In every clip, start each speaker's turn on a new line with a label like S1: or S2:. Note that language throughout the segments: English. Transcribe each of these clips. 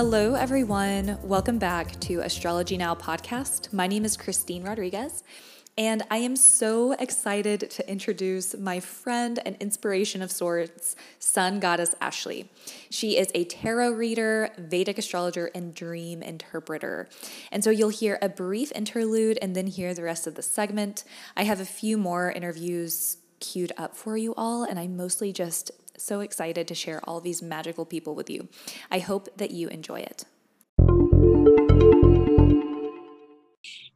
S1: Hello, everyone. Welcome back to Astrology Now podcast. My name is Christine Rodriguez, and I am so excited to introduce my friend and inspiration of sorts, Sun Goddess Ashley. She is a tarot reader, Vedic astrologer, and dream interpreter. And so you'll hear a brief interlude and then hear the rest of the segment. I have a few more interviews queued up for you all, and I mostly just so excited to share all these magical people with you. I hope that you enjoy it.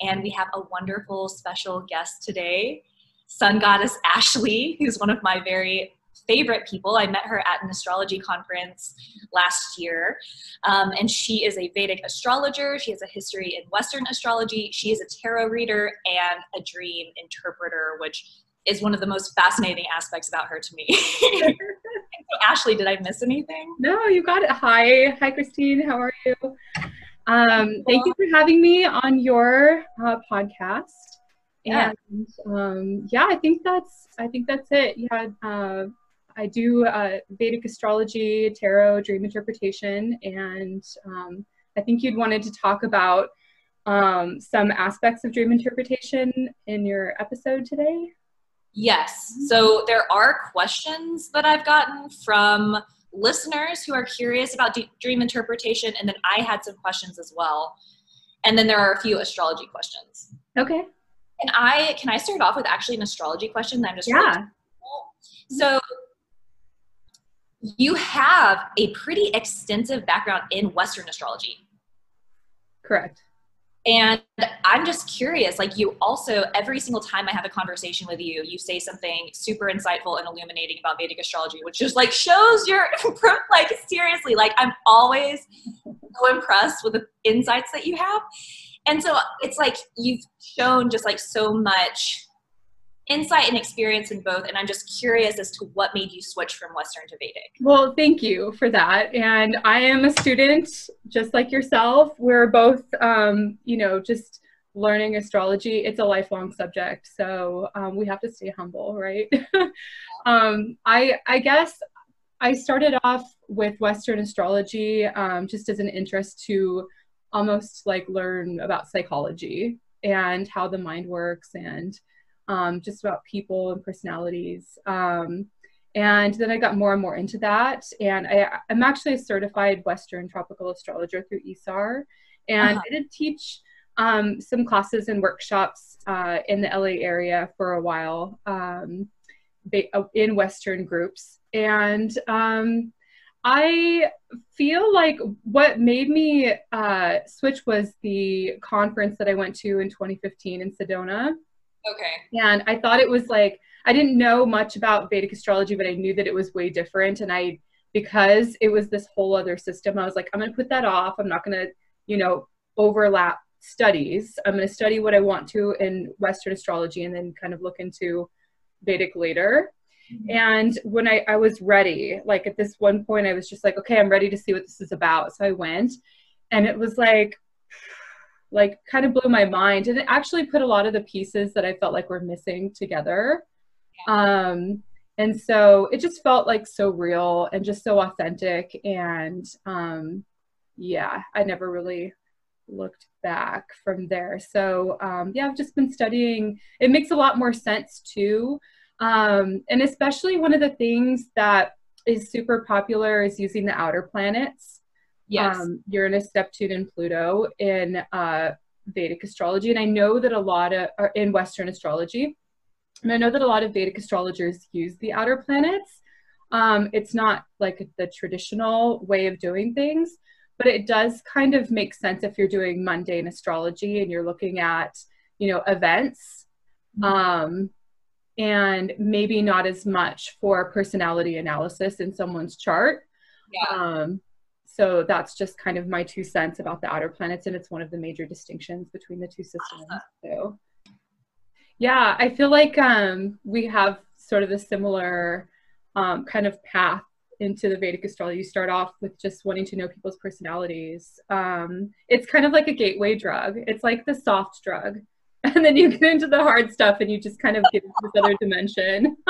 S1: And we have a wonderful special guest today, sun goddess Ashley, who's one of my very favorite people. I met her at an astrology conference last year. Um, and she is a Vedic astrologer. She has a history in Western astrology. She is a tarot reader and a dream interpreter, which is one of the most fascinating aspects about her to me. Ashley, did I miss anything?
S2: No, you got it. Hi, hi, Christine. How are you? Um, thank you for having me on your uh, podcast. Yeah. And um, yeah, I think that's I think that's it. Yeah, uh, I do uh, Vedic astrology, tarot, dream interpretation, and um, I think you'd wanted to talk about um, some aspects of dream interpretation in your episode today.
S1: Yes. Mm-hmm. So there are questions that I've gotten from listeners who are curious about dream interpretation, and then I had some questions as well. And then there are a few astrology questions.
S2: Okay.
S1: And I can I start off with actually an astrology question that I'm just
S2: yeah.
S1: So you have a pretty extensive background in Western astrology.
S2: Correct.
S1: And I'm just curious, like you also, every single time I have a conversation with you, you say something super insightful and illuminating about Vedic astrology, which just like shows your, like seriously, like I'm always so impressed with the insights that you have. And so it's like you've shown just like so much insight and experience in both and i'm just curious as to what made you switch from western to vedic.
S2: Well thank you for that. And i am a student just like yourself. We're both um, you know just learning astrology. It's a lifelong subject so um, we have to stay humble right? Um, i i guess i started off with western astrology um, just as an interest to almost like learn about psychology and how the mind works and um, just about people and personalities. Um, and then I got more and more into that. And I, am actually a certified Western tropical astrologer through ISAR. And uh-huh. I did teach um, some classes and workshops uh, in the LA area for a while um, uh, in Western groups. And um, I feel like what made me uh, switch was the conference that I went to in 2015 in Sedona.
S1: Okay.
S2: And I thought it was like I didn't know much about Vedic astrology, but I knew that it was way different. And I because it was this whole other system, I was like, I'm gonna put that off. I'm not gonna, you know, overlap studies. I'm gonna study what I want to in Western astrology and then kind of look into Vedic later. Mm-hmm. And when I, I was ready, like at this one point, I was just like, okay, I'm ready to see what this is about. So I went, and it was like, like kind of blew my mind and it actually put a lot of the pieces that I felt like were missing together. Um, and so it just felt like so real and just so authentic. And um, yeah, I never really looked back from there. So um, yeah, I've just been studying. It makes a lot more sense too. Um, and especially one of the things that is super popular is using the outer planets
S1: yes. um,
S2: Uranus, Neptune, and Pluto in uh, Vedic astrology. And I know that a lot of, are in Western astrology, and I know that a lot of Vedic astrologers use the outer planets. Um, it's not like the traditional way of doing things, but it does kind of make sense if you're doing mundane astrology and you're looking at, you know, events. Mm-hmm. Um, and maybe not as much for personality analysis in someone's chart.
S1: Yeah.
S2: Um, so that's just kind of my two cents about the outer planets and it's one of the major distinctions between the two systems so. Yeah i feel like um, we have sort of a similar um, kind of path into the vedic astrology. You start off with just wanting to know people's personalities. Um, it's kind of like a gateway drug. It's like the soft drug. And then you get into the hard stuff and you just kind of get into this other dimension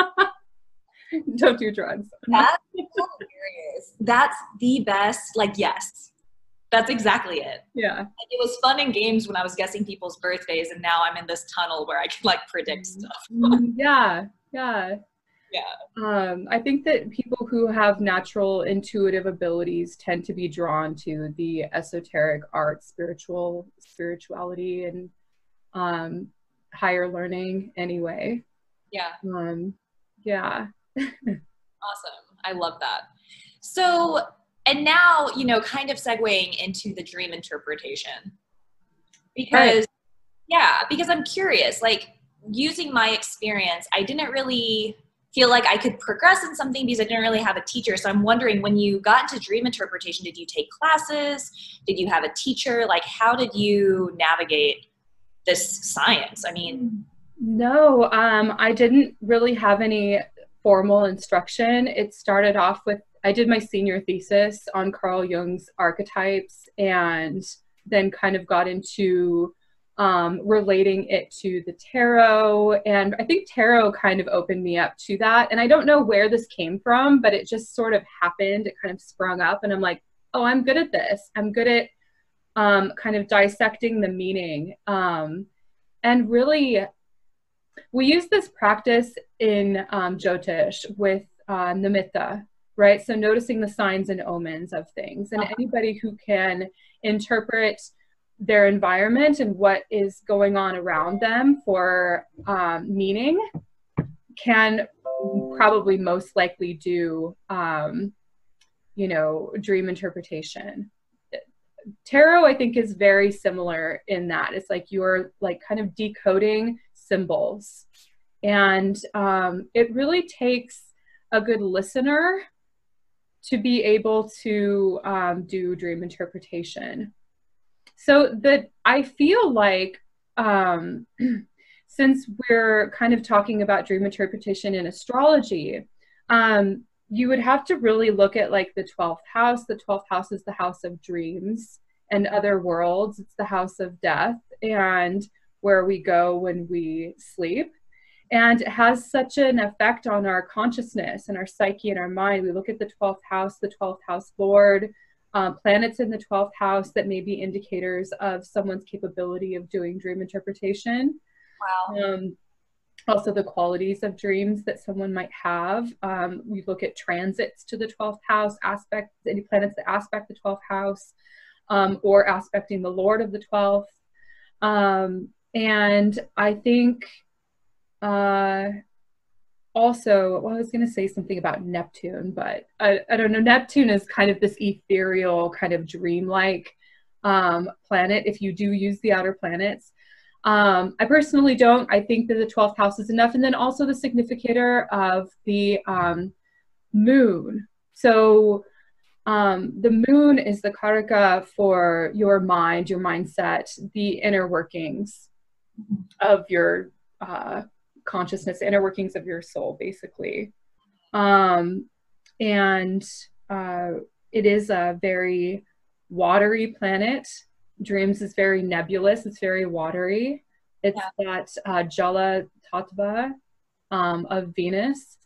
S2: don't do drugs.
S1: That's hilarious. That's the best. Like, yes, That's exactly it.
S2: Yeah.
S1: it was fun in games when I was guessing people's birthdays, and now I'm in this tunnel where I can like predict
S2: Mm-hmm.
S1: stuff.
S2: yeah. Yeah.
S1: Yeah.
S2: Um, I think that people who have natural intuitive abilities tend to be drawn to the esoteric art, spiritual spirituality, and um, higher learning. Anyway,
S1: Yeah.
S2: um, yeah.
S1: Awesome. I love that. So, and now, you know, kind of segueing into the dream interpretation. Because,
S2: Right.
S1: yeah, because I'm curious, like using my experience, I didn't really feel like I could progress in something because I didn't really have a teacher. So I'm wondering when you got into dream interpretation, did you take classes? Did you have a teacher? Like, how did you navigate this science? I mean,
S2: No, um, I didn't really have any formal instruction. It started off with I did my senior thesis on Carl Jung's archetypes and then kind of got into um, relating it to the tarot. And I think tarot kind of opened me up to that. And I don't know where this came from, but it just sort of happened. It kind of sprung up. And I'm like, oh, I'm good at this. I'm good at um, kind of dissecting the meaning. Um, and really, we use this practice in um, Jyotish with uh, Nimitta, right? So noticing the signs and omens of things. And anybody who can interpret their environment and what is going on around them for um, meaning can probably most likely do, um, you know, dream interpretation. Tarot, I think, is very similar in that it's like you're like kind of decoding symbols. And um, it really takes a good listener to be able to um, do dream interpretation. So that I feel like um, since we're kind of talking about dream interpretation in astrology, um, you would have to really look at like the 12th house. The 12th house is the house of dreams and other worlds, it's the house of death and where we go when we sleep. And it has such an effect on our consciousness and our psyche and our mind. We look at the 12th house, the 12th house lord, um, planets in the 12th house that may be indicators of someone's capability of doing dream interpretation.
S1: wow.
S2: Um, also, the qualities of dreams that someone might have. Um, we look at transits to the 12th house, aspects, any planets that aspect the 12th house, um, or aspecting the Lord of the 12th. And I think uh, also, well, I was going to say something about Neptune, but I, I don't know. Neptune is kind of this ethereal, kind of dreamlike um, planet if you do use the outer planets. Um, I personally don't. I think that the 12th house is enough. And then also the significator of the um, moon. So um, the moon is the karaka for your mind, your mindset, the inner workings of your uh, consciousness, inner workings of your soul, basically. Um, and uh, it is a very watery planet. Dreams is very nebulous. It's very watery. It's that uh, Jala Tattva um, of Venus.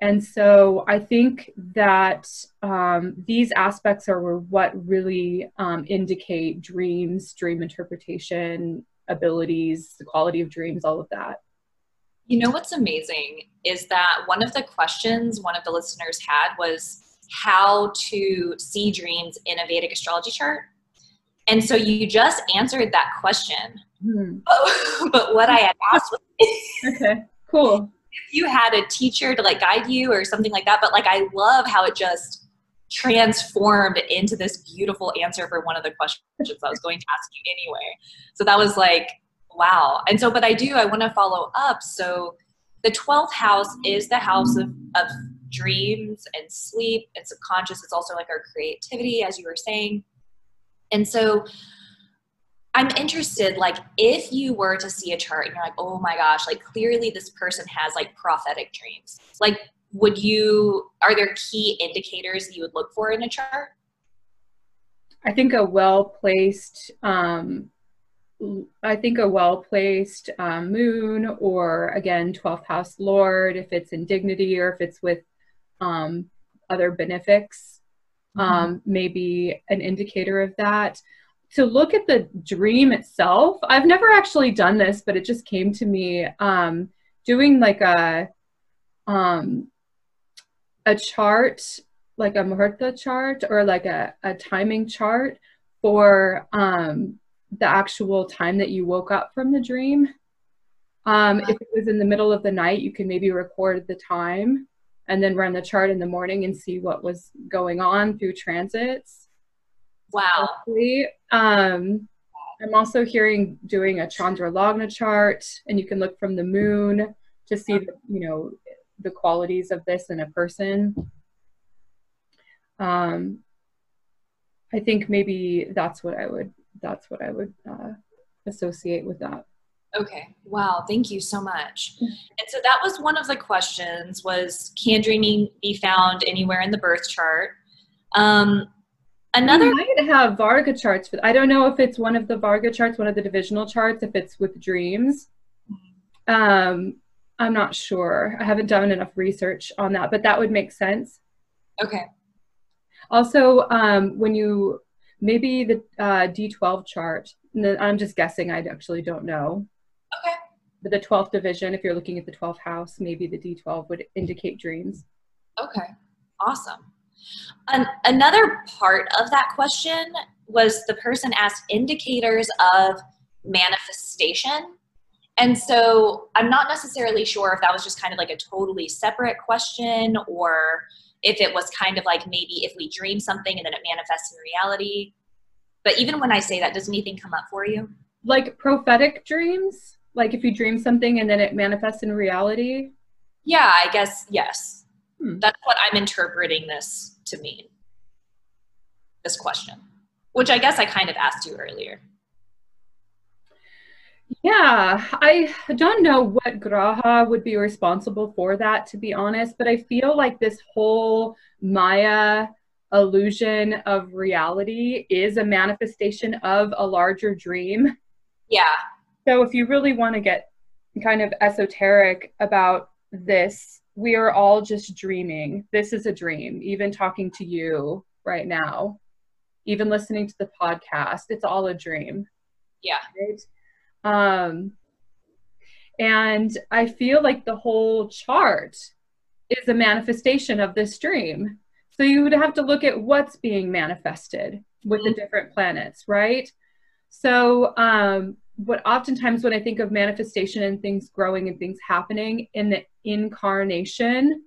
S2: And so I think that um, these aspects are what really um, indicate dreams, dream interpretation, abilities, the quality of dreams, all of that.
S1: You know what's amazing is that one of the questions one of the listeners had was how to see dreams in a Vedic astrology chart. And so you just answered that question.
S2: Hmm.
S1: but what I had asked was
S2: Okay, cool.
S1: if you had a teacher to like guide you or something like that. But like I love how it just transformed into this beautiful answer for one of the questions I was going to ask you anyway. So that was like, wow. And so, but I do, I want to follow up. So the 12th house is the house of, of dreams and sleep and subconscious. It's also like our creativity, as you were saying. And so I'm interested, like, if you were to see a chart and you're like, oh my gosh, like, clearly this person has like prophetic dreams, like, would you, are there key indicators you would look for in a chart?
S2: I think a well placed, um, I think a well placed um, moon, or again, 12th house lord, if it's in dignity or if it's with um, other benefics, mm-hmm. um, may an indicator of that. To look at the dream itself, I've never actually done this, but it just came to me um, doing like a um, a chart, like a Muhurta chart or like a, a timing chart for um, the actual time that you woke up from the dream. Um, if it was in the middle of the night, you can maybe record the time and then run the chart in the morning and see what was going on through transits.
S1: Wow.
S2: Um, I'm also hearing doing a Chandra Lagna chart, and you can look from the moon to see, the, you know, the qualities of this in a person. Um, I think maybe that's what I would that's what I would uh, associate with that.
S1: Okay. Wow. Thank you so much. And so that was one of the questions was can dreaming be found anywhere in the birth chart? Um, another
S2: we might have Varga charts. But I don't know if it's one of the Varga charts, one of the divisional charts, if it's with dreams. Um, I'm not sure. I haven't done enough research on that, but that would make sense.
S1: Okay.
S2: Also, um, when you maybe the uh, D12 chart, I'm just guessing. I actually don't know.
S1: Okay.
S2: But the 12th division, if you're looking at the 12th house, maybe the D12 would indicate dreams.
S1: Okay, awesome. Um, another part of that question was the person asked indicators of manifestation. And so I'm not necessarily sure if that was just kind of like a totally separate question or if it was kind of like maybe if we dream something and then it manifests in reality. But even when I say that, does anything come up for you?
S2: Like prophetic dreams? Like if you dream something and then it manifests in reality?
S1: Yeah, I guess yes. Hmm. That's what I'm interpreting this to mean. This question, which I guess I kind of asked you earlier.
S2: Yeah, I don't know what Graha would be responsible for that, to be honest, but I feel like this whole Maya illusion of reality is a manifestation of a larger dream.
S1: Yeah.
S2: So if you really want to get kind of esoteric about this, we are all just dreaming. This is a dream. Even talking to you right now, even listening to the podcast, it's all a dream.
S1: Yeah.
S2: Right? Um, and I feel like the whole chart is a manifestation of this dream. So you would have to look at what's being manifested with the mm-hmm. different planets, right? So, um, but oftentimes when I think of manifestation and things growing and things happening in the incarnation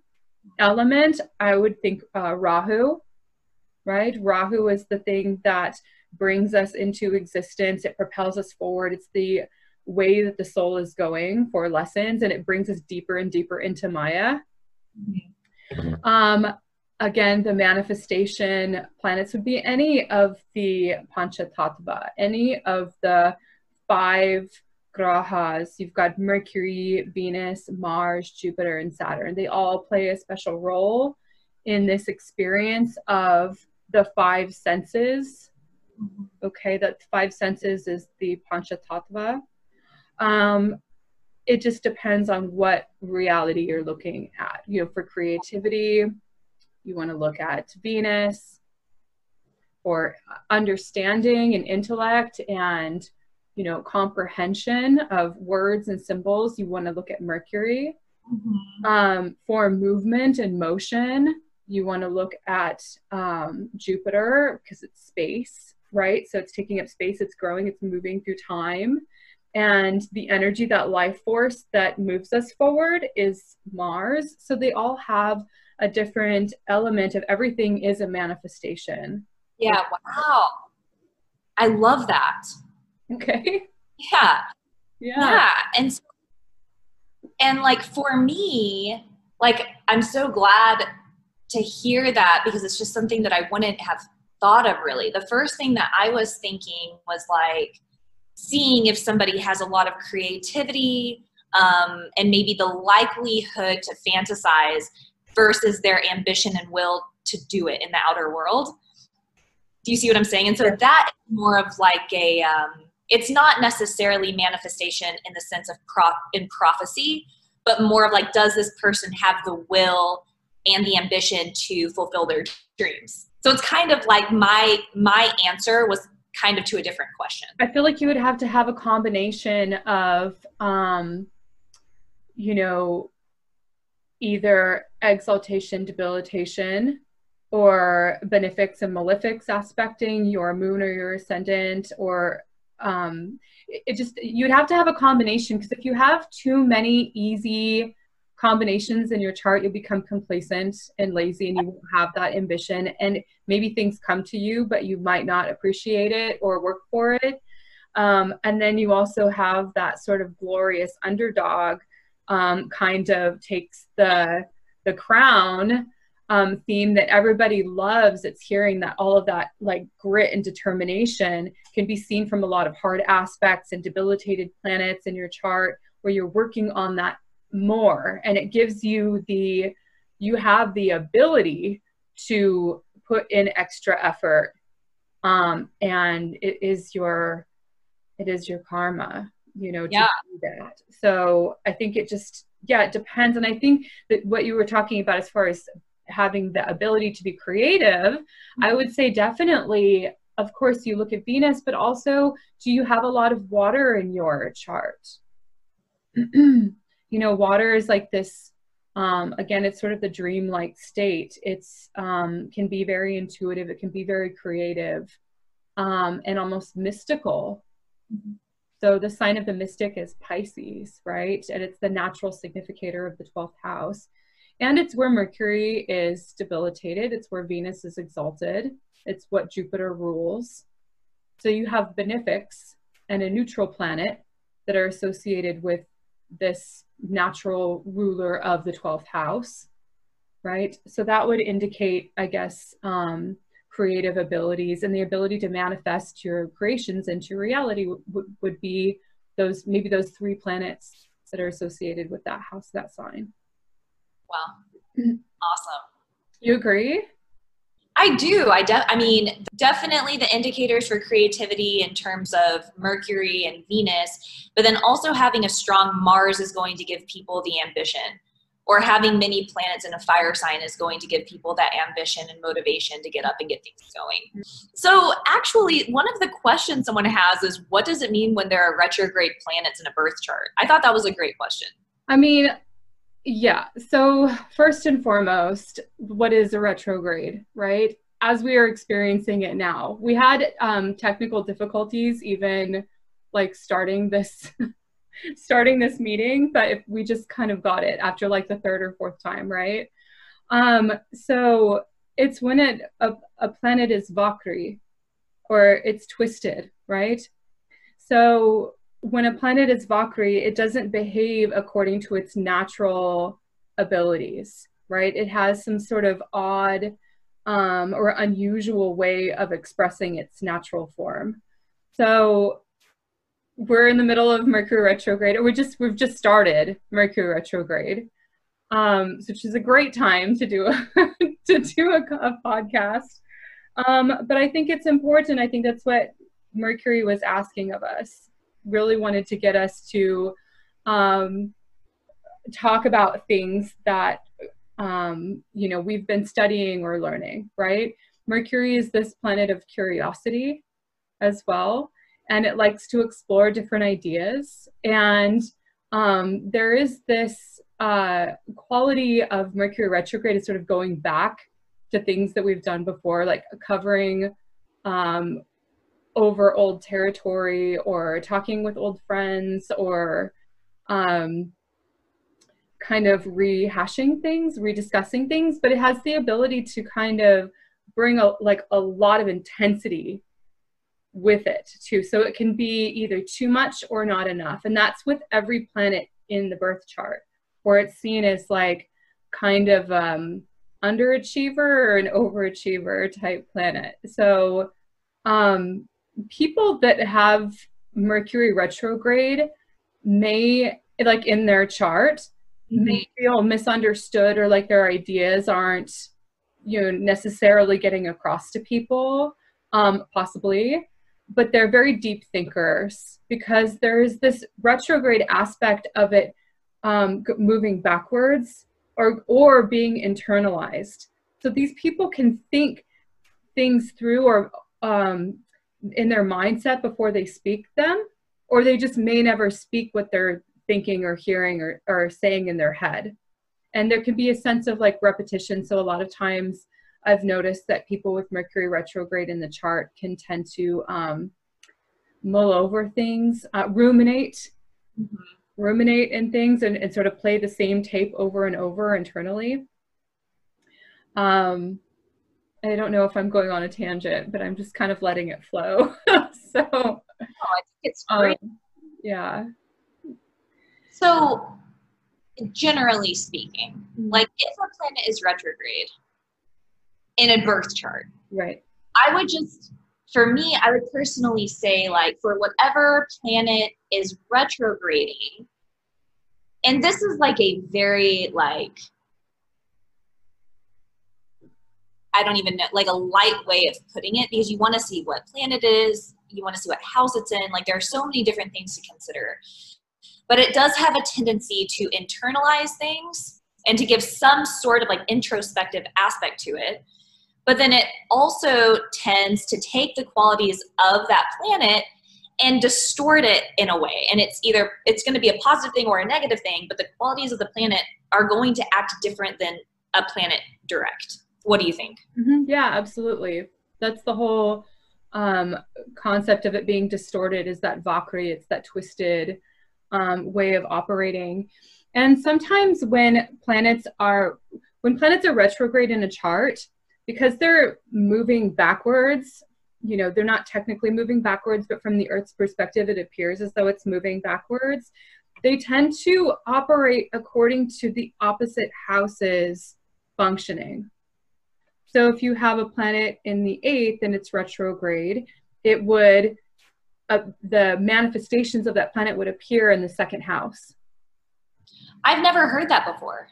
S2: element, I would think uh, Rahu, right? Rahu is the thing that brings us into existence. It propels us forward. It's the way that the soul is going for lessons, and it brings us deeper and deeper into Maya. Um, again, the manifestation planets would be any of the Pancha Tattva, any of the five grahas. You've got Mercury, Venus, Mars, Jupiter, and Saturn. They all play a special role in this experience of the five senses Okay, that five senses is the Panchatattva. Um, it just depends on what reality you're looking at. You know, for creativity, you want to look at Venus. For understanding and intellect and you know comprehension of words and symbols, you want to look at Mercury. Mm-hmm. Um, for movement and motion, you want to look at um, Jupiter because it's space right? So it's taking up space, it's growing, it's moving through time. And the energy, that life force that moves us forward is Mars. So they all have a different element of everything is a manifestation.
S1: Yeah, wow. I love that.
S2: Okay.
S1: Yeah.
S2: Yeah.
S1: Yeah. And so, and like for me, like I'm so glad to hear that because it's just something that I wouldn't have thought of really. The first thing that I was thinking was like seeing if somebody has a lot of creativity um, and maybe the likelihood to fantasize versus their ambition and will to do it in the outer world. Do you see what I'm saying? And so that more of like a, um, it's not necessarily manifestation in the sense of prop in prophecy, but more of like, does this person have the will
S3: and the ambition to fulfill their So it's kind of like my my answer was kind of to a different question.
S2: I feel like you would have to have a combination of um you know either exaltation debilitation or benefics and malefics aspecting your moon or your ascendant or um, it just you'd have to have a combination because if you have too many easy combinations in your chart you'll become complacent and lazy and you won't have that ambition and maybe things come to you but you might not appreciate it or work for it um, and then you also have that sort of glorious underdog um, kind of takes the the crown um, theme that everybody loves. It's hearing that all of that like grit and determination can be seen from a lot of hard aspects and debilitated planets in your chart where you're working on that more. And it gives you the, you have the ability to put in extra effort. Um, and it is your, it is your karma, you know, to
S3: yeah.
S2: do that. So I think it just, yeah, it depends. And I think that what you were talking about as far as having the ability to be creative, mm-hmm. I would say definitely, of course, you look at Venus, but also, do you have a lot of water in your chart? you know, water is like this. Um, again, it's sort of the dream-like state. It's um, can be very intuitive. It can be very creative, um, and almost mystical. Mm-hmm. So the sign of the mystic is Pisces, right? And it's the natural significator of the 12th house. And it's where Mercury is debilitated, it's where Venus is exalted, it's what Jupiter rules. So you have benefics and a neutral planet that are associated with this natural ruler of the 12th house, right? So that would indicate, I guess, um, creative abilities and the ability to manifest your creations into reality would, would be those maybe those three planets that are associated with that house, that sign.
S3: Wow. awesome.
S2: You agree?
S3: I do. I de- I mean, definitely the indicators for creativity in terms of Mercury and Venus, but then also having a strong Mars is going to give people the ambition. Or having many planets in a fire sign is going to give people that ambition and motivation to get up and get things going. So, actually, one of the questions someone has is what does it mean when there are retrograde planets in a birth chart? I thought that was a great question.
S2: I mean, yeah. So, first and foremost, what is a retrograde, right? As we are experiencing it now, we had um, technical difficulties even like starting this starting this meeting, but if we just kind of got it after like the third or fourth time, right? Um, so it's when it a, a planet is vakri or it's twisted, right? So when a planet is Vakri, it doesn't behave according to its natural abilities, right? It has some sort of odd um, or unusual way of expressing its natural form. So we're in the middle of Mercury retrograde, or we just we've just started Mercury retrograde, um, which is a great time to do a to do a, a podcast. Um, but I think it's important. I think that's what Mercury was asking of us really wanted to get us to um, talk about things that um, you know we've been studying or learning right? Mercury is this planet of curiosity as well and it likes to explore different ideas. And um, there is this uh, quality of mercury retrograde is sort of going back to things that we've done before like covering um, over old territory or talking with old friends or um, kind of rehashing things, rediscussing things, but it has the ability to kind of bring a like a lot of intensity with it too. So it can be either too much or not enough. And that's with every planet in the birth chart, where it's seen as like kind of um underachiever or an overachiever type planet. So um people that have Mercury retrograde may, like in their chart, mm-hmm. may feel misunderstood or like their ideas aren't, you know, necessarily getting across to people, um, possibly. But they're very deep thinkers because there is this retrograde aspect of it um, moving backwards or or being internalized. So these people can think things through or um, in their mindset before they speak them, or they just may never speak what they're thinking or hearing or, or saying in their head. And there can be a sense of like repetition. So a lot of times I've noticed that people with Mercury retrograde in the chart can tend to um, mull over things, uh, ruminate, mm-hmm. ruminate in things, and, and sort of play the same tape over and over internally. Um, I don't know if I'm going on a tangent, but I'm just kind of letting it flow. so, oh, I think it's great. Um, yeah.
S1: So, generally speaking, mm-hmm. like if a planet is retrograde in a birth chart,
S2: right?
S1: I would just, for me, I would personally say, like, for whatever planet is retrograding, and this is like a very, like, I don't even know, like a light way of putting it because you want to see what planet it is, you want to see what house it's in. Like there are so many different things to consider. But it does have a tendency to internalize things and to give some sort of like introspective aspect to it. But then it also tends to take the qualities of that planet and distort it in a way. And it's either it's going to be a positive thing or a negative thing, but the qualities of the planet are going to act different than a planet direct. What do you think?
S2: Mm-hmm. Yeah, absolutely. That's the whole um, concept of it being distorted is that vakri, it's that twisted um, way of operating. And sometimes when planets are when planets are retrograde in a chart, because they're moving backwards, you know, they're not technically moving backwards, but from the Earth's perspective, it appears as though it's moving backwards. They tend to operate according to the opposite house's functioning. So if you have a planet in the eighth and it's retrograde, it would uh, the manifestations of that planet would appear in the second house.
S1: I've never heard that before.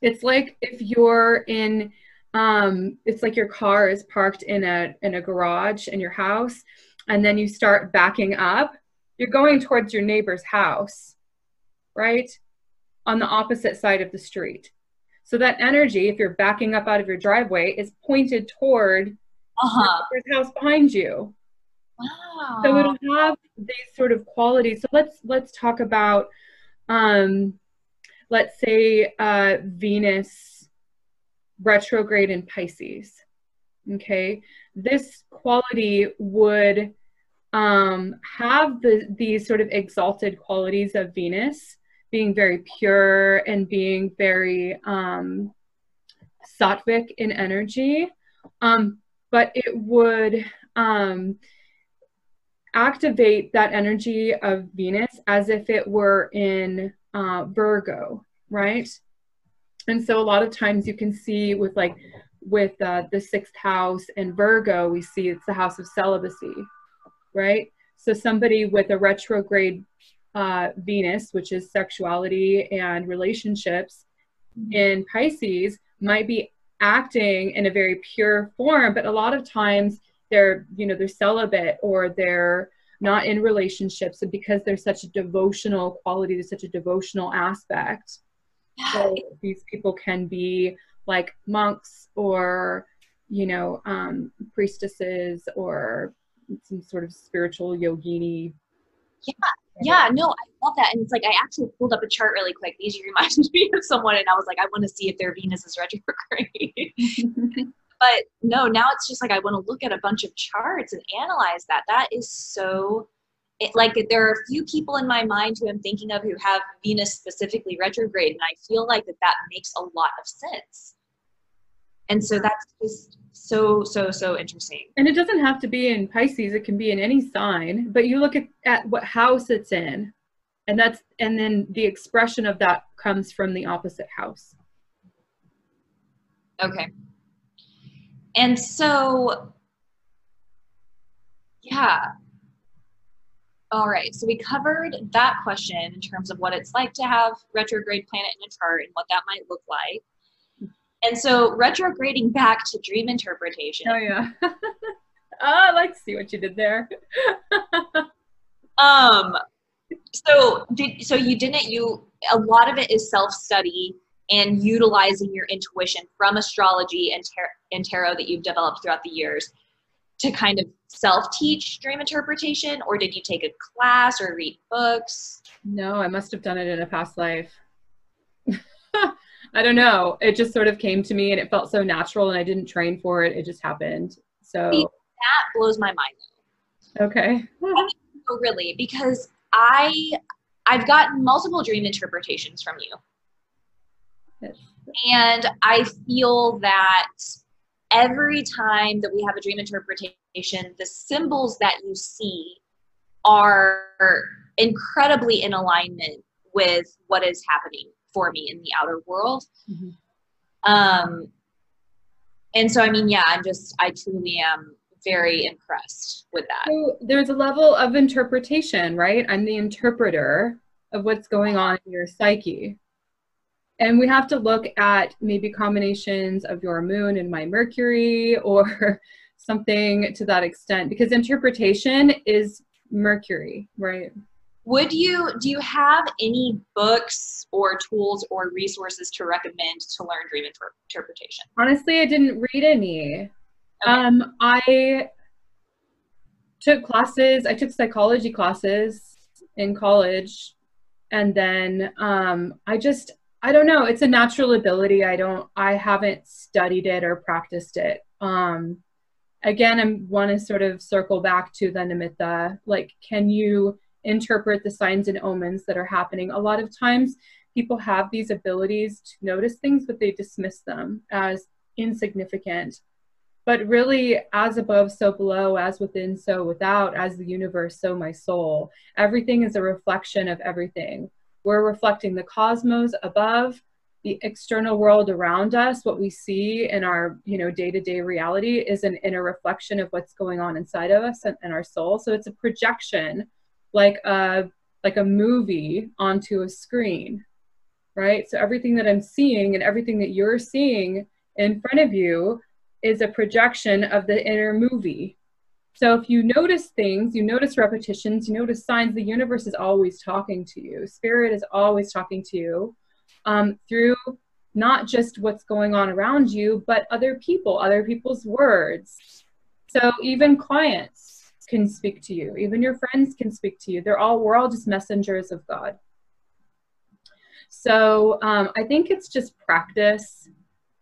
S2: It's like if you're in um, it's like your car is parked in a in a garage in your house and then you start backing up, you're going towards your neighbor's house, right? On the opposite side of the street. So that energy, if you're backing up out of your driveway, is pointed toward uh-huh. the house behind you. Wow. So it'll have these sort of qualities. So let's let's talk about um let's say uh Venus retrograde in Pisces. Okay. This quality would um have the these sort of exalted qualities of Venus being very pure and being very um, sattvic in energy. Um, but it would um, activate that energy of Venus as if it were in uh, Virgo, right? And so a lot of times you can see with like with uh, the sixth house and Virgo, we see it's the house of celibacy, right? So somebody with a retrograde uh, Venus, which is sexuality and relationships, mm-hmm. in Pisces might be acting in a very pure form, but a lot of times they're, you know, they're celibate or they're not in relationships. And because there's such a devotional quality, there's such a devotional aspect. So these people can be like monks or, you know, um, priestesses or some sort of spiritual yogini.
S1: Yeah, yeah, no, I love that. And it's like I actually pulled up a chart really quick. These reminded me of someone, and I was like, I want to see if their Venus is retrograde. but no, now it's just like I want to look at a bunch of charts and analyze that. That is so. It, like there are a few people in my mind who I'm thinking of who have Venus specifically retrograde, and I feel like that that makes a lot of sense. And so that's just so so so interesting.
S2: And it doesn't have to be in pisces it can be in any sign but you look at, at what house it's in and that's and then the expression of that comes from the opposite house.
S1: Okay. And so yeah. All right so we covered that question in terms of what it's like to have retrograde planet in a chart and what that might look like and so retrograding back to dream interpretation.
S2: Oh yeah. oh, I like to see what you did there.
S1: um so did so you didn't you a lot of it is self-study and utilizing your intuition from astrology and, tar- and tarot that you've developed throughout the years to kind of self teach dream interpretation, or did you take a class or read books?
S2: No, I must have done it in a past life. I don't know. It just sort of came to me and it felt so natural and I didn't train for it. It just happened. So
S1: that blows my mind.
S2: Okay.
S1: oh, really? Because I I've gotten multiple dream interpretations from you. Yes. And I feel that every time that we have a dream interpretation, the symbols that you see are incredibly in alignment with what is happening for me in the outer world. Mm-hmm. Um, and so, I mean, yeah, I'm just, I truly am very impressed with that.
S2: So there's a level of interpretation, right? I'm the interpreter of what's going on in your psyche. And we have to look at maybe combinations of your moon and my Mercury or something to that extent because interpretation is Mercury, right?
S1: Would you do you have any books or tools or resources to recommend to learn dream inter- interpretation?
S2: Honestly i didn't read any. Okay. um i took classes i took psychology classes in college and then um i just i don't know it's a natural ability i don't i haven't studied it or practiced it. Um again i want to sort of circle back to the nimitta like can you interpret the signs and omens that are happening. A lot of times people have these abilities to notice things, but they dismiss them as insignificant. But really, as above, so below, as within, so without, as the universe, so my soul. Everything is a reflection of everything. We're reflecting the cosmos above, the external world around us what we see in our you know day-to-day reality is an inner reflection of what's going on inside of us and, and our soul so it's a projection like a like a movie onto a screen right? So everything that i'm seeing and everything that you're seeing in front of you is a projection of the inner movie. So if you notice things you notice repetitions you notice signs the universe is always talking to you. Spirit is always talking to you um, through not just what's going on around you but other people other people's words. So even clients can speak to you. Even your friends can speak to you. They're all we're all just messengers of god. So um, i think it's just practice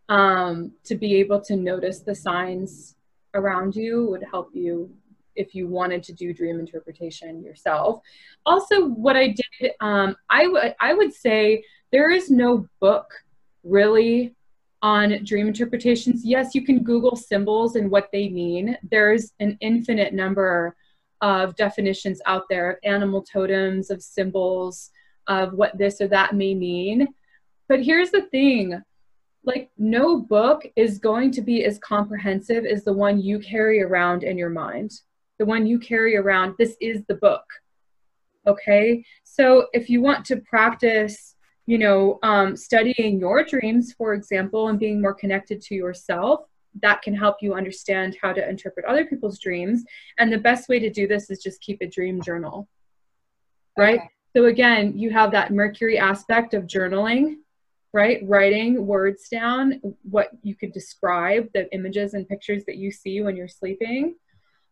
S2: um, to be able to notice the signs around you would help you if you wanted to do dream interpretation yourself. Also what i did um, I, I would say there is no book really on dream interpretations, yes, you can Google symbols and what they mean. There's an infinite number of definitions out there of animal totems, of symbols, of what this or that may mean. But here's the thing like, no book is going to be as comprehensive as the one you carry around in your mind. The one you carry around, this is the book. Okay? So if you want to practice you know, um, studying your dreams, for example, and being more connected to yourself, that can help you understand how to interpret other people's dreams. And the best way to do this is just keep a dream journal, right? Okay. So, again, you have that Mercury aspect of journaling, right? Writing words down, what you could describe, the images and pictures that you see when you're sleeping.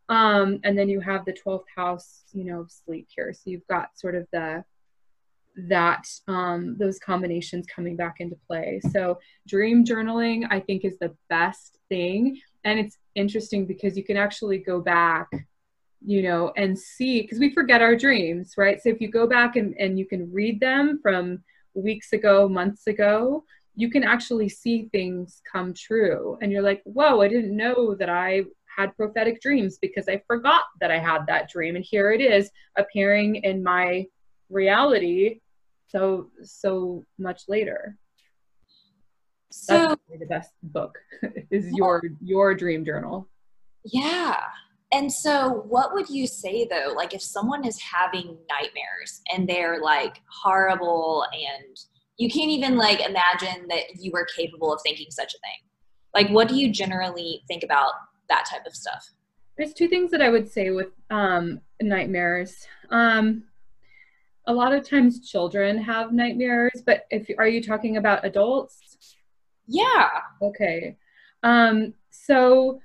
S2: Um, and then you have the 12th house, you know, sleep here. So you've got sort of the that um, those combinations coming back into play. So, dream journaling, I think, is the best thing. And it's interesting because you can actually go back, you know, and see, because we forget our dreams, right? So, if you go back and, and you can read them from weeks ago, months ago, you can actually see things come true. And you're like, whoa, I didn't know that I had prophetic dreams because I forgot that I had that dream. And here it is appearing in my reality so so much later. So That's the best book is your your dream journal.
S1: Yeah. And so what would you say though like if someone is having nightmares and they're like horrible and you can't even like imagine that you were capable of thinking such a thing? Like what do you generally think about that type of stuff?
S2: There's two things that i would say with um, nightmares. Um, a lot of times children have nightmares, but if are you talking about adults?
S1: Yeah.
S2: Okay. Um, so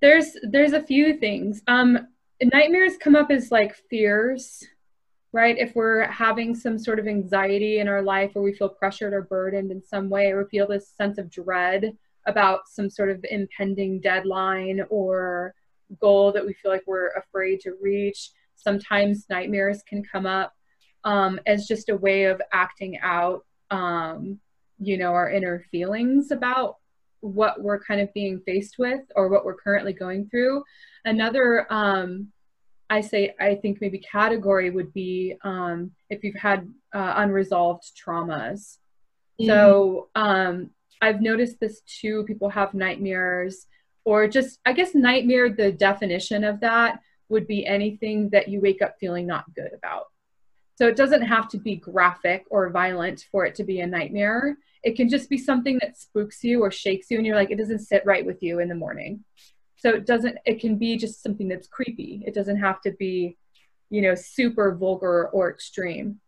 S2: there's there's a few things. Um, nightmares come up as like fears, right? If we're having some sort of anxiety in our life or we feel pressured or burdened in some way or feel this sense of dread about some sort of impending deadline or goal that we feel like we're afraid to reach. Sometimes nightmares can come up um, as just a way of acting out, um, you know, our inner feelings about what we're kind of being faced with or what we're currently going through. Another, um, I say, I think maybe category would be um, if you've had uh, unresolved traumas. Mm-hmm. So um, I've noticed this too. People have nightmares, or just, I guess, nightmare, the definition of that would be anything that you wake up feeling not good about. So it doesn't have to be graphic or violent for it to be a nightmare. It can just be something that spooks you or shakes you, and you're like, it doesn't sit right with you in the morning. So it doesn't, it can be just something that's creepy. It doesn't have to be, you know, super vulgar or extreme.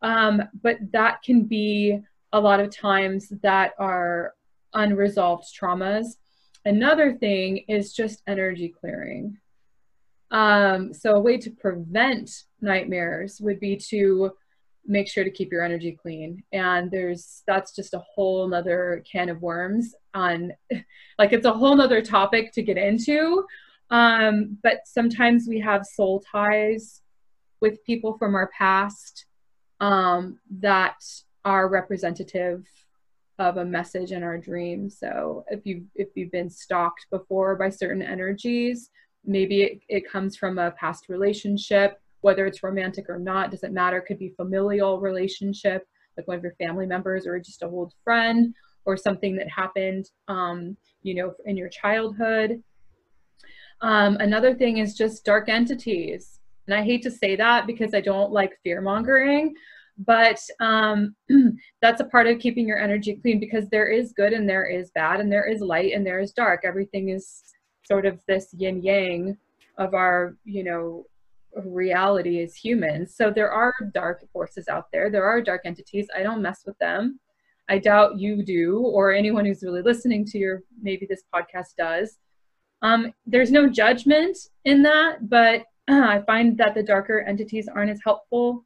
S2: Um, but that can be a lot of times that are unresolved traumas. Another thing is just energy clearing. Um, so a way to prevent nightmares would be to make sure to keep your energy clean. And there's that's just a whole nother can of worms on like it's a whole nother topic to get into. Um, but sometimes we have soul ties with people from our past um, that are representative of a message in our dream. So if you if you've been stalked before by certain energies, maybe it, it comes from a past relationship, whether it's romantic or not, doesn't matter. Could be familial relationship, like one of your family members or just a old friend, or something that happened, um, you know, in your childhood. Um, another thing is just dark entities. And I hate to say that because I don't like fear mongering, but um, that's a part of keeping your energy clean because there is good and there is bad and there is light and there is dark everything is sort of this yin yang of our you know reality as humans. So there are dark forces out there. There are dark entities. I don't mess with them. I doubt you do or anyone who's really listening to your maybe this podcast does. Um, there's no judgment in that but uh, i find that the darker entities aren't as helpful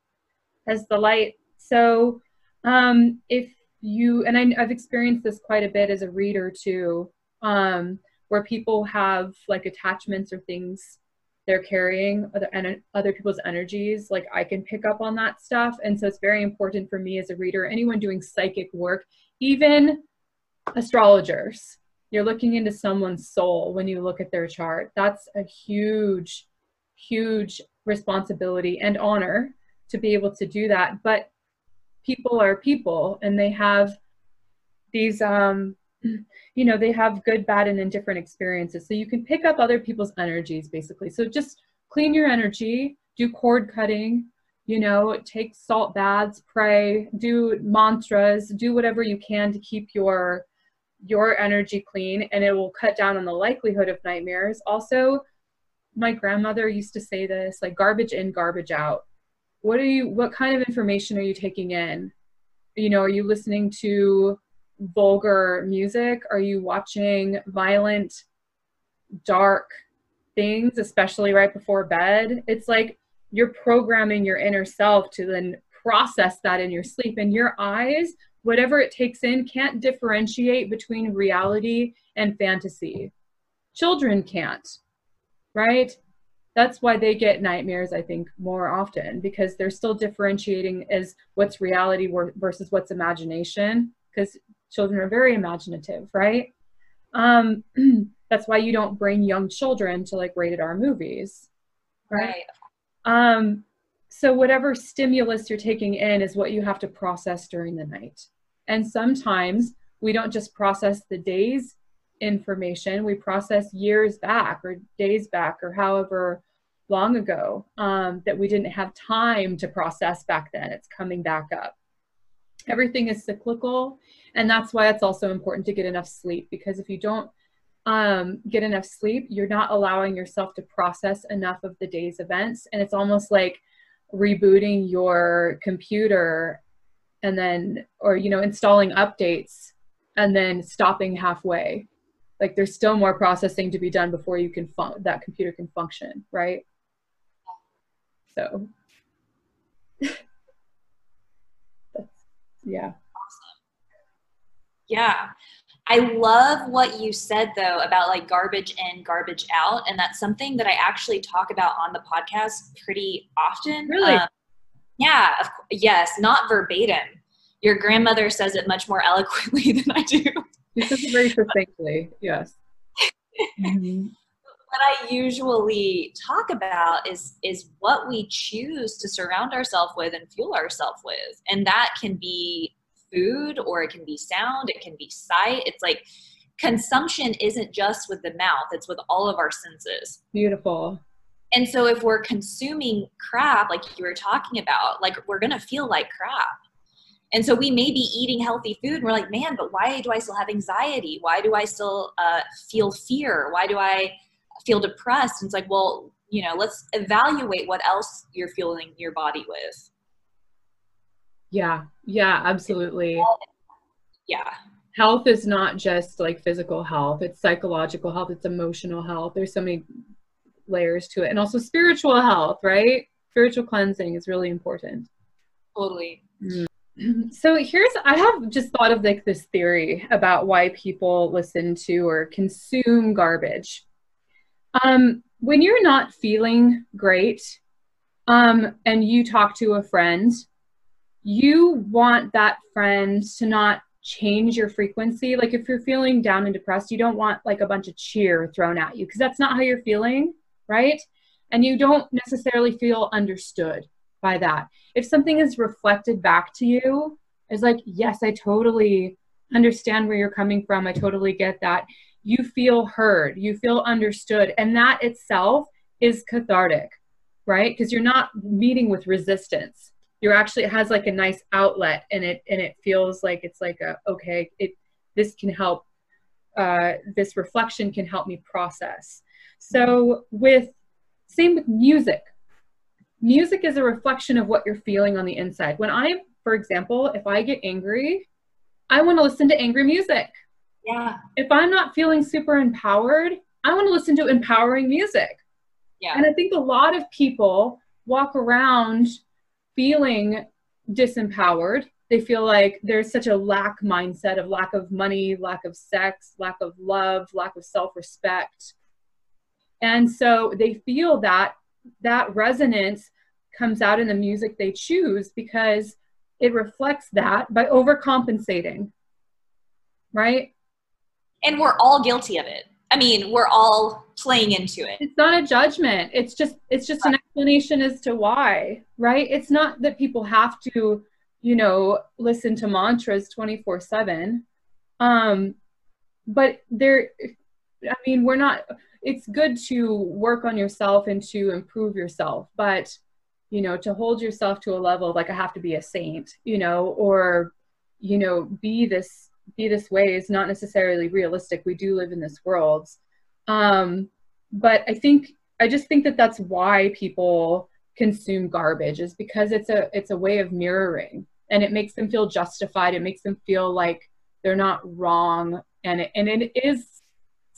S2: as the light. So um, if you, and I, have experienced this quite a bit as a reader too, um, where people have like attachments or things they're carrying other en- other people's energies like i can pick up on that stuff and so it's very important for me as a reader anyone doing psychic work even astrologers you're looking into someone's soul when you look at their chart that's a huge huge responsibility and honor to be able to do that. But people are people and they have these um you know they have good bad and indifferent experiences. So you can pick up other people's energies basically. So just clean your energy do cord cutting you know take salt baths pray do mantras do whatever you can to keep your your energy clean and it will cut down on the likelihood of nightmares. Also my grandmother used to say this like garbage in garbage out. What are you what kind of information are you taking in? You know are you listening to vulgar music? Are you watching violent dark things especially right before bed? It's like you're programming your inner self to then process that in your sleep and your eyes whatever it takes in can't differentiate between reality and fantasy. Children can't right? That's why they get nightmares i think more often because they're still differentiating as what's reality versus what's imagination because children are very imaginative right um, that's why you don't bring young children to like rated r movies right, right. Um, so whatever stimulus you're taking in is what you have to process during the night and sometimes we don't just process the day's information we process years back or days back or however long ago um, that we didn't have time to process back then. It's coming back up. Everything is cyclical, and that's why it's also important to get enough sleep because if you don't um, get enough sleep, you're not allowing yourself to process enough of the day's events, and it's almost like rebooting your computer and then or you know installing updates and then stopping halfway. Like there's still more processing to be done before you can fun- that computer can function right? So. Yeah
S1: yeah I love what you said though about like garbage in, garbage out, and that's something that I actually talk about on the podcast pretty often.
S2: Really? Um,
S1: yeah. Of, yes, not verbatim. Your grandmother says it much more eloquently than I do.
S2: She says it very succinctly. Yes.
S1: mm-hmm. What I usually talk about is is what we choose to surround ourselves with and fuel ourselves with, and that can be food or it can be sound, it can be sight. It's like consumption isn't just with the mouth, it's with all of our senses.
S2: Beautiful.
S1: And so if we're consuming crap, like you were talking about, like we're going to feel like crap. And so we may be eating healthy food and we're like, man, but why do I still have anxiety? Why do I still uh, feel fear? Why do I feel depressed? And it's like, well, you know, let's evaluate what else you're fueling your body with.
S2: Yeah, yeah, absolutely.
S1: Yeah.
S2: Health is not just like physical health, it's psychological health, it's emotional health. There's so many layers to it. And also spiritual health, right? Spiritual cleansing is really important.
S1: Totally.
S2: Mm. So here's I have just thought of like this theory about why people listen to or consume garbage. Um, when you're not feeling great, um, and you talk to a friend you want that friend to not change your frequency. Like if you're feeling down and depressed, you don't want like a bunch of cheer thrown at you because that's not how you're feeling, right? And you don't necessarily feel understood by that. If something is reflected back to you, it's like, yes, I totally understand where you're coming from. I totally get that. You feel heard, you feel understood. And that itself is cathartic, right? Because you're not meeting with resistance you're actually it has like a nice outlet and it and it feels like it's like a okay it this can help uh, this reflection can help me process. So with same with music. Music is a reflection of what you're feeling on the inside. When i for example if i get angry i want to listen to angry music.
S1: Yeah.
S2: If i'm not feeling super empowered i want to listen to empowering music.
S1: Yeah.
S2: And i think a lot of people walk around feeling disempowered. They feel like there's such a lack mindset of lack of money, lack of sex, lack of love, lack of self respect. And so they feel that that resonance comes out in the music they choose because it reflects that by overcompensating. Right?
S1: And we're all guilty of it. I mean, we're all playing into it.
S2: It's not a judgment. It's just it's just an explanation as to why, right? It's not that people have to, you know, listen to mantras 24/7. Um but there I mean, we're not it's good to work on yourself and to improve yourself, but you know, to hold yourself to a level like I have to be a saint, you know, or you know, be this be this way is not necessarily realistic. We do live in this world. Um, but I think, I just think that that's why people consume garbage is because it's a, it's a way of mirroring and it makes them feel justified. It makes them feel like they're not wrong. And it, and it is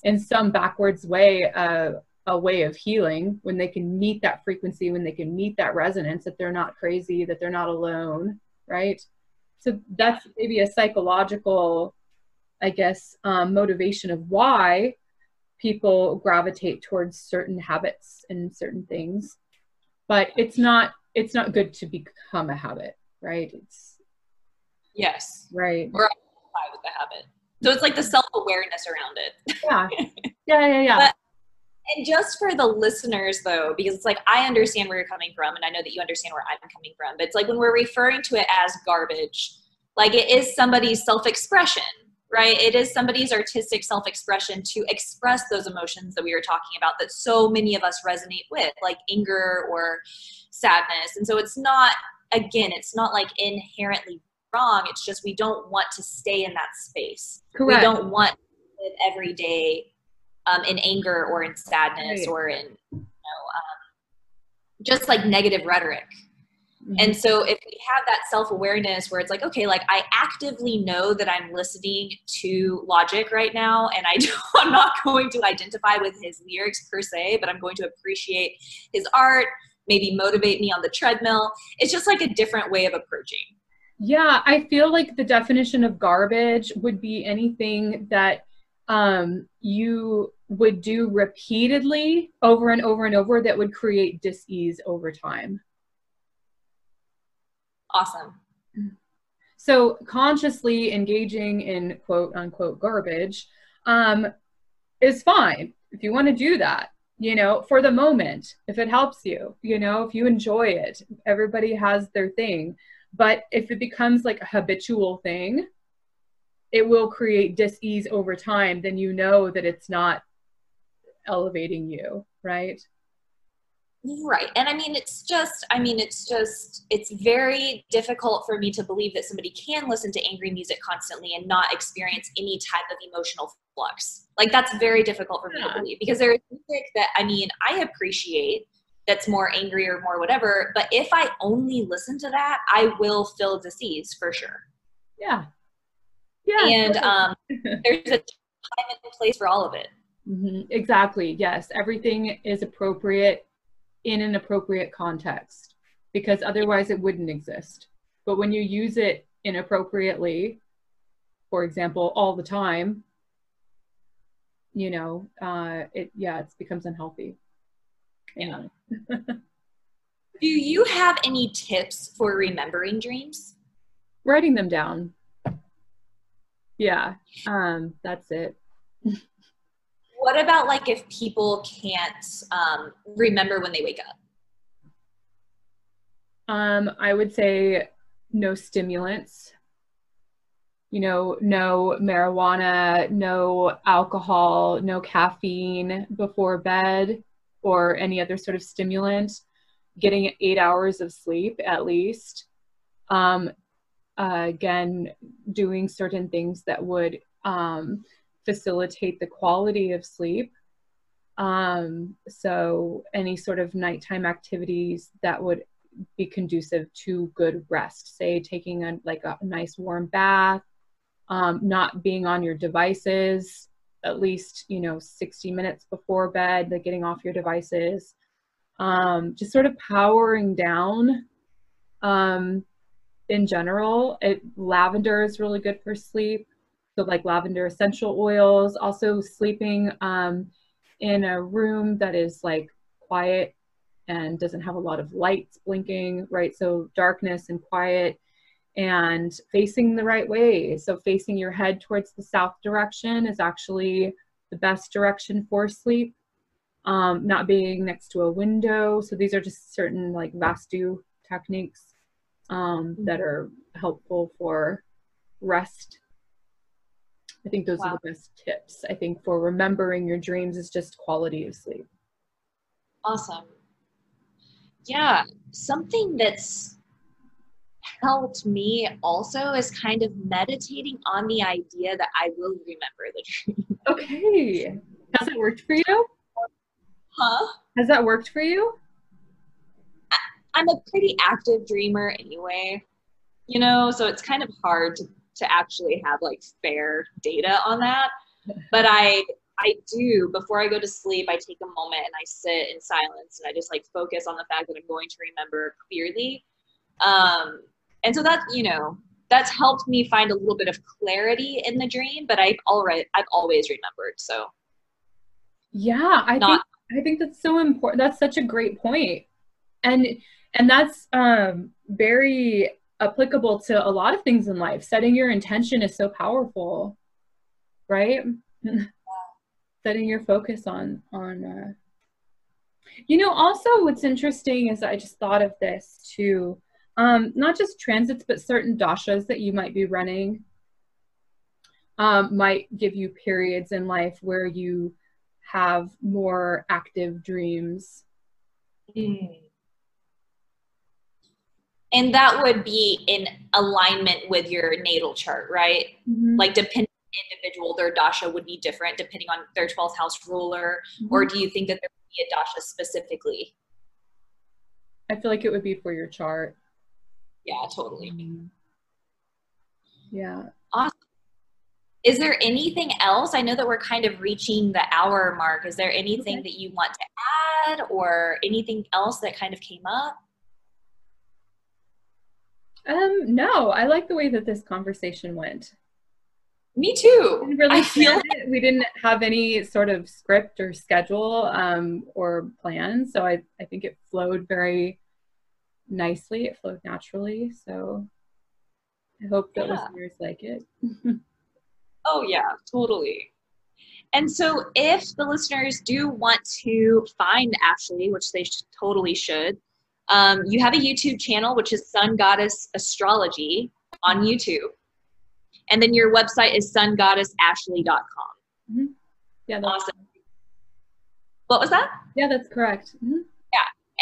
S2: in some backwards way, a a way of healing when they can meet that frequency, when they can meet that resonance, that they're not crazy, that they're not alone, right? So that's maybe a psychological, I guess, um, motivation of why people gravitate towards certain habits and certain things. But it's not it's not good to become a habit, right? It's
S1: yes,
S2: right.
S1: Or with the habit. So it's like the self awareness around it.
S2: Yeah, yeah, yeah, yeah. But,
S1: and just for the listeners though because it's like i understand where you're coming from and i know that you understand where i'm coming from but it's like when we're referring to it as garbage like it is somebody's self-expression right? It is somebody's artistic self-expression to express those emotions that we were talking about that so many of us resonate with like anger or sadness. And so it's not again it's not like inherently wrong. It's just we don't want to stay in that space.
S2: Correct.
S1: we don't want every day um, in anger or in sadness right. or in you know um, just like negative rhetoric Mm-hmm. And so if we have that self-awareness where it's like, okay, like I actively know that I'm listening to Logic right now and I I'm not going to identify with his lyrics per se, but I'm going to appreciate his art, maybe motivate me on the treadmill. It's just like a different way of approaching.
S2: Yeah, I feel like the definition of garbage would be anything that um, you would do repeatedly over and over and over that would create dis-ease over time.
S1: Awesome.
S2: So consciously engaging in quote unquote garbage um, is fine if you want to do that you know, for the moment, if it helps you, you know, if you enjoy it, everybody has their thing. But if it becomes like a habitual thing, it will create dis-ease over time, then you know that it's not elevating you, right?
S1: Right. And I mean, it's just, I mean, it's just, it's very difficult for me to believe that somebody can listen to angry music constantly and not experience any type of emotional flux. Like, that's very difficult for me yeah. to believe because there is music that, I mean, I appreciate that's more angry or more whatever, but if I only listen to that, I will feel disease for sure.
S2: Yeah.
S1: Yeah. And um, there's a time and place for all of it.
S2: Mm-hmm. Exactly. Yes. Everything is appropriate in an appropriate context because otherwise it wouldn't exist. But when you use it inappropriately, for example, all the time, you know, uh, it yeah, it becomes unhealthy.
S1: Yeah. Do you have any tips for remembering dreams?
S2: Writing them down. Yeah, um, that's it.
S1: what about like if people can't um, remember when they wake up?
S2: Um, I would say no stimulants. You know, no marijuana, no alcohol, no caffeine before bed or any other sort of stimulant. Getting eight hours of sleep at least. Um, uh, again, doing certain things that would um, facilitate the quality of sleep. Um, so, any sort of nighttime activities that would be conducive to good rest, say taking a like a nice warm bath, um, not being on your devices at least you know 60 minutes before bed, like getting off your devices, um, just sort of powering down. Um, in general, it lavender is really good for sleep so like lavender essential oils also sleeping um, in a room that is like quiet and doesn't have a lot of lights blinking right? So darkness and quiet and facing the right way. So facing your head towards the south direction is actually the best direction for sleep um, not being next to a window. So these are just certain like vastu techniques um, that are helpful for rest I think those wow. are the best tips. I think for remembering your dreams is just quality of sleep.
S1: Awesome. Yeah, something that's helped me also is kind of meditating on the idea that I will remember the dream.
S2: Okay. Has it worked for you?
S1: Huh?
S2: Has that worked for you?
S1: I'm a pretty active dreamer anyway, you know, so it's kind of hard to to actually have like fair data on that. But I I do before I go to sleep, I take a moment and I sit in silence and I just like focus on the fact that I'm going to remember clearly. Um, and so that you know that's helped me find a little bit of clarity in the dream. But I've already I've always remembered. So
S2: yeah, I Not, think I think that's so important. That's such a great point, and and that's um very applicable to a lot of things in life. Setting your intention is so powerful, right? Setting your focus on on. Uh... You know, also what's interesting is I just thought of this too. Um, not just transits, but certain dashas that you might be running um, might give you periods in life where you have more active dreams.
S1: Mm and that would be in alignment with your natal chart right mm-hmm. like depending individual their dasha would be different depending on their 12th house ruler mm-hmm. or do you think that there would be a dasha specifically
S2: i feel like it would be for your chart
S1: Yeah, totally.
S2: Yeah.
S1: Awesome. Is there anything else? I know that we're kind of reaching the hour mark. Is there anything
S2: Okay.
S1: that you want to add or anything else that kind of came up?
S2: Um, no, I like the way that this conversation went.
S1: Me
S2: We
S1: too.
S2: didn't really
S1: I feel
S2: it. we didn't have any sort of script or schedule um, or plan, so I, I think it flowed very nicely. It flowed naturally, so I hope that
S1: Yeah.
S2: listeners like it.
S1: Oh, yeah, totally. And so, if the listeners do want to find Ashley, which they sh- totally should, um, you have a YouTube channel, which is Sun Goddess Astrology on YouTube. And then your website is sungoddessashley.com.
S2: Yeah, that's,
S1: Awesome. What was that?
S2: yeah, that's correct. Mhm.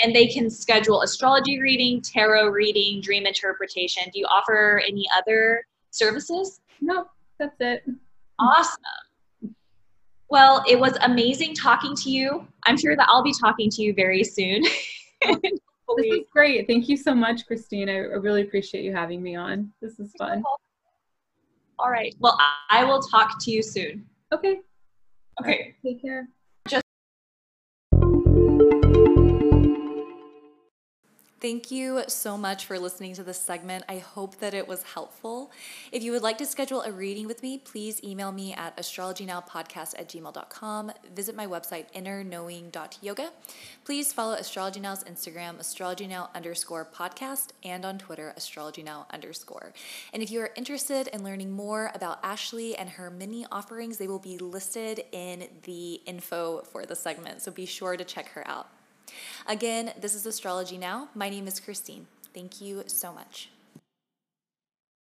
S1: And they can schedule astrology reading, tarot reading, dream interpretation. Do you offer any other services?
S2: No, that's it.
S1: Awesome. Well, it was amazing talking to you. I'm sure that I'll be talking to you very soon.
S2: This is great. Thank you so much, Christine. I, really appreciate you having me on. This is fun.
S1: All right. Well, I I will talk to you soon.
S2: Okay,
S1: Okay.
S2: take care.
S3: Thank you so much for listening to this segment. I hope that it was helpful. If you would like to schedule a reading with me, please email me at astrologynowpodcast at gmail.com. Visit my website, innerknowing.yoga. Please follow Astrology Now's Instagram, astrologynow underscore podcast, and on Twitter, astrologynow underscore. And if you are interested in learning more about Ashley and her mini offerings, they will be listed in the info for the segment. So be sure to check her out. Again, this is Astrology Now. My name is Christine. Thank you so much.